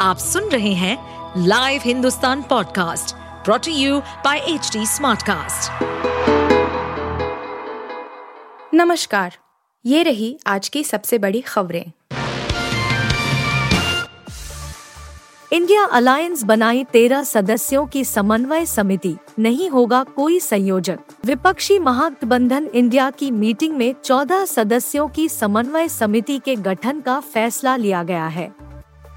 आप सुन रहे हैं live Hindustan podcast brought to you by H smartcast. नमस्कार, ये रही आज की सबसे बड़ी खबरें। इंडिया अलायंस बनाई तेरह सदस्यों की समन्वय समिति, नहीं होगा कोई संयोजक विपक्षी महागठबंधन इंडिया की मीटिंग में चौदह सदस्यों की समन्वय समिति के गठन का फैसला लिया गया है।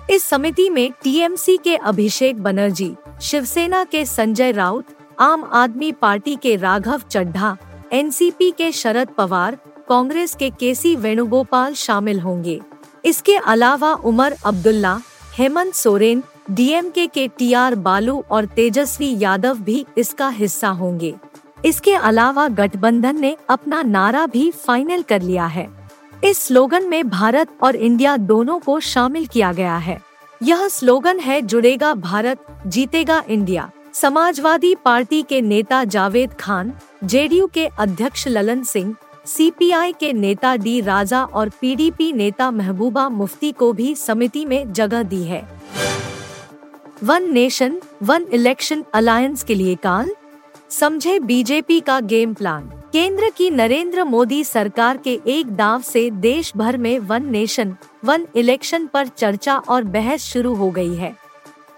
इस समिति में टीएमसी के अभिषेक बनर्जी, शिवसेना के संजय राउत, आम आदमी पार्टी के राघव चड्ढा, एनसीपी के शरद पवार, कांग्रेस के केसी वेणुगोपाल शामिल होंगे। इसके अलावा उमर अब्दुल्ला, हेमंत सोरेन, डीएमके के टी आर बालू और तेजस्वी यादव भी इसका हिस्सा होंगे। इसके अलावा गठबंधन ने अपना नारा भी फाइनल कर लिया है। इस स्लोगन में भारत और इंडिया दोनों को शामिल किया गया है। यह स्लोगन है, जुड़ेगा भारत, जीतेगा इंडिया। समाजवादी पार्टी के नेता जावेद खान, जेडीयू के अध्यक्ष ललन सिंह, सीपीआई के नेता डी राजा और पीडीपी नेता महबूबा मुफ्ती को भी समिति में जगह दी है। One nation, one election alliance के लिए काल। समझे बीजेपी का गेम प्लान। केंद्र की नरेंद्र मोदी सरकार के एक दाव से देश भर में वन नेशन, वन इलेक्शन पर चर्चा और बहस शुरू हो गई है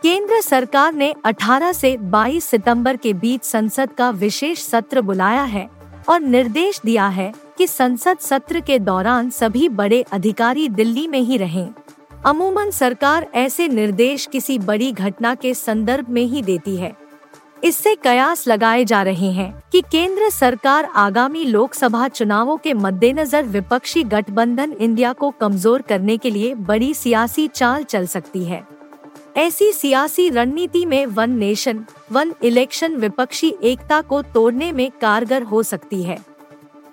केंद्र सरकार ने 18 से 22 सितंबर के बीच संसद का विशेष सत्र बुलाया है और निर्देश दिया है कि संसद सत्र के दौरान सभी बड़े अधिकारी दिल्ली में ही रहें। अमूमन सरकार ऐसे निर्देश किसी बड़ी घटना के संदर्भ में ही देती है इससे कयास लगाए जा रहे हैं कि केंद्र सरकार आगामी लोकसभा चुनावों के मद्देनजर विपक्षी गठबंधन इंडिया को कमज़ोर करने के लिए बड़ी सियासी चाल चल सकती है। ऐसी सियासी रणनीति में वन नेशन, वन इलेक्शन विपक्षी एकता को तोड़ने में कारगर हो सकती है।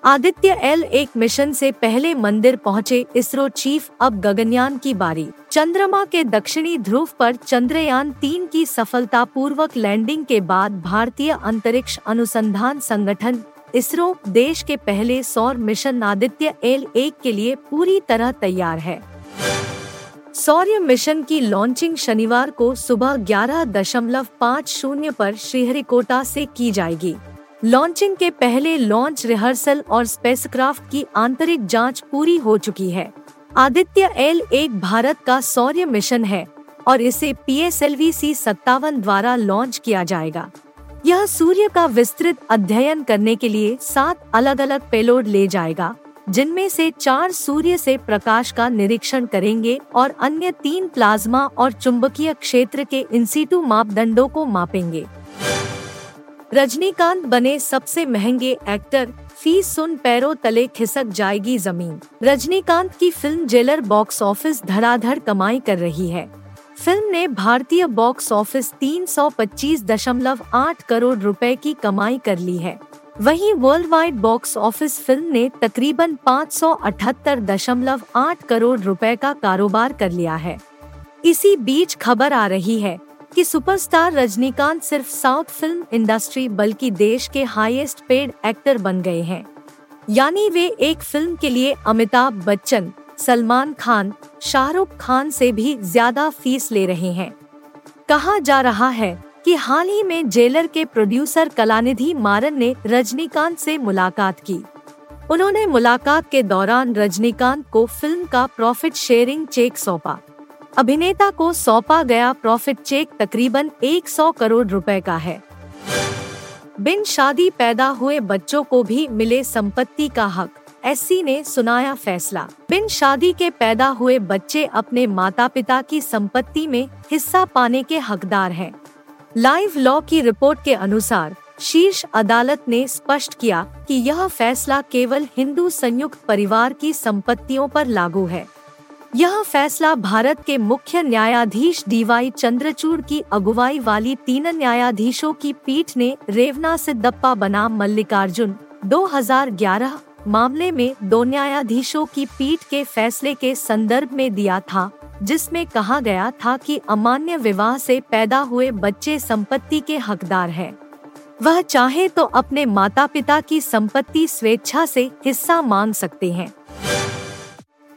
आदित्य एल एक मिशन से पहले मंदिर पहुँचे इसरो चीफ अब गगनयान की बारी। चंद्रमा के दक्षिणी ध्रुव पर चंद्रयान तीन की सफलतापूर्वक लैंडिंग के बाद भारतीय अंतरिक्ष अनुसंधान संगठन, इसरो, देश के पहले सौर मिशन आदित्य एल एक के लिए पूरी तरह तैयार है। सौर्य मिशन की लॉन्चिंग शनिवार को सुबह ग्यारह दशमलव पाँच शून्य आरोप श्रीहरिकोटा से की जाएगी। लॉन्चिंग के पहले लॉन्च रिहर्सल और स्पेसक्राफ्ट की आंतरिक जाँच पूरी हो चुकी है। आदित्य एल एक भारत का सौर्य मिशन है और इसे P S L V C सत्तावन द्वारा लॉन्च किया जाएगा। यह सूर्य का विस्तृत अध्ययन करने के लिए सात अलग अलग पेलोड ले जाएगा, जिनमें से चार सूर्य से प्रकाश का निरीक्षण करेंगे और अन्य तीन प्लाज्मा और चुंबकीय क्षेत्र के इंसिटू मापदंडों को मापेंगे। रजनीकांत बने सबसे महँगे एक्टर फ़ीस सुन पैरों तले खिसक जाएगी ज़मीन। रजनीकांत की फ़िल्म जेलर बॉक्स ऑफ़िस धड़ाधड़ कमाई कर रही है। फ़िल्म ने भारतीय बॉक्स ऑफ़िस 325.8 करोड़ रुपए की कमाई कर ली है। वहीं world wide box office film ने तकरीबन 578.8 करोड़ रुपए का कारोबार कर लिया है। इसी बीच खबर आ रही है कि सुपरस्टार रजनीकांत सिर्फ़ साउथ फ़िल्म इंडस्ट्री बल्कि देश के हाईएस्ट पेड एक्टर बन गए हैं। यानी वे एक फ़िल्म के लिए अमिताभ बच्चन, सलमान खान, शाहरुख खान से भी ज़्यादा फ़ीस ले रहे हैं। कहा जा रहा है कि हाल ही में जेलर के प्रोड्यूसर कलानिधि मारन ने रजनीकांत से मुलाकात की। उन्होंने मुलाकात के दौरान रजनीकांत को फ़िल्म का प्रॉफिट शेयरिंग चेक सौंपा। अभिनेता को सौंपा गया प्रॉफिट चेक तकरीबन 100 करोड़ रुपए का है। बिन शादी पैदा हुए बच्चों को भी मिले संपत्ति का हक, एससी ने सुनाया फैसला। बिन शादी के पैदा हुए बच्चे अपने माता पिता की संपत्ति में हिस्सा पाने के हकदार हैं। लाइव लॉ की रिपोर्ट के अनुसार, शीर्ष अदालत ने स्पष्ट किया कि यह फैसला केवल हिंदू संयुक्त परिवार की संपत्तियों पर लागू है। यह फैसला भारत के मुख्य न्यायाधीश डीवाई चंद्रचूड़ की अगुवाई वाली तीन न्यायाधीशों की पीठ ने रेवना सिद्धप्पा बनाम मल्लिकार्जुन 2011 मामले में दो न्यायाधीशों की पीठ के फैसले के संदर्भ में दिया था, जिसमें कहा गया था कि अमान्य विवाह से पैदा हुए बच्चे संपत्ति के हकदार हैं। वह चाहे तो अपने माता पिता की संपत्ति स्वेच्छा से हिस्सा मांग सकते हैं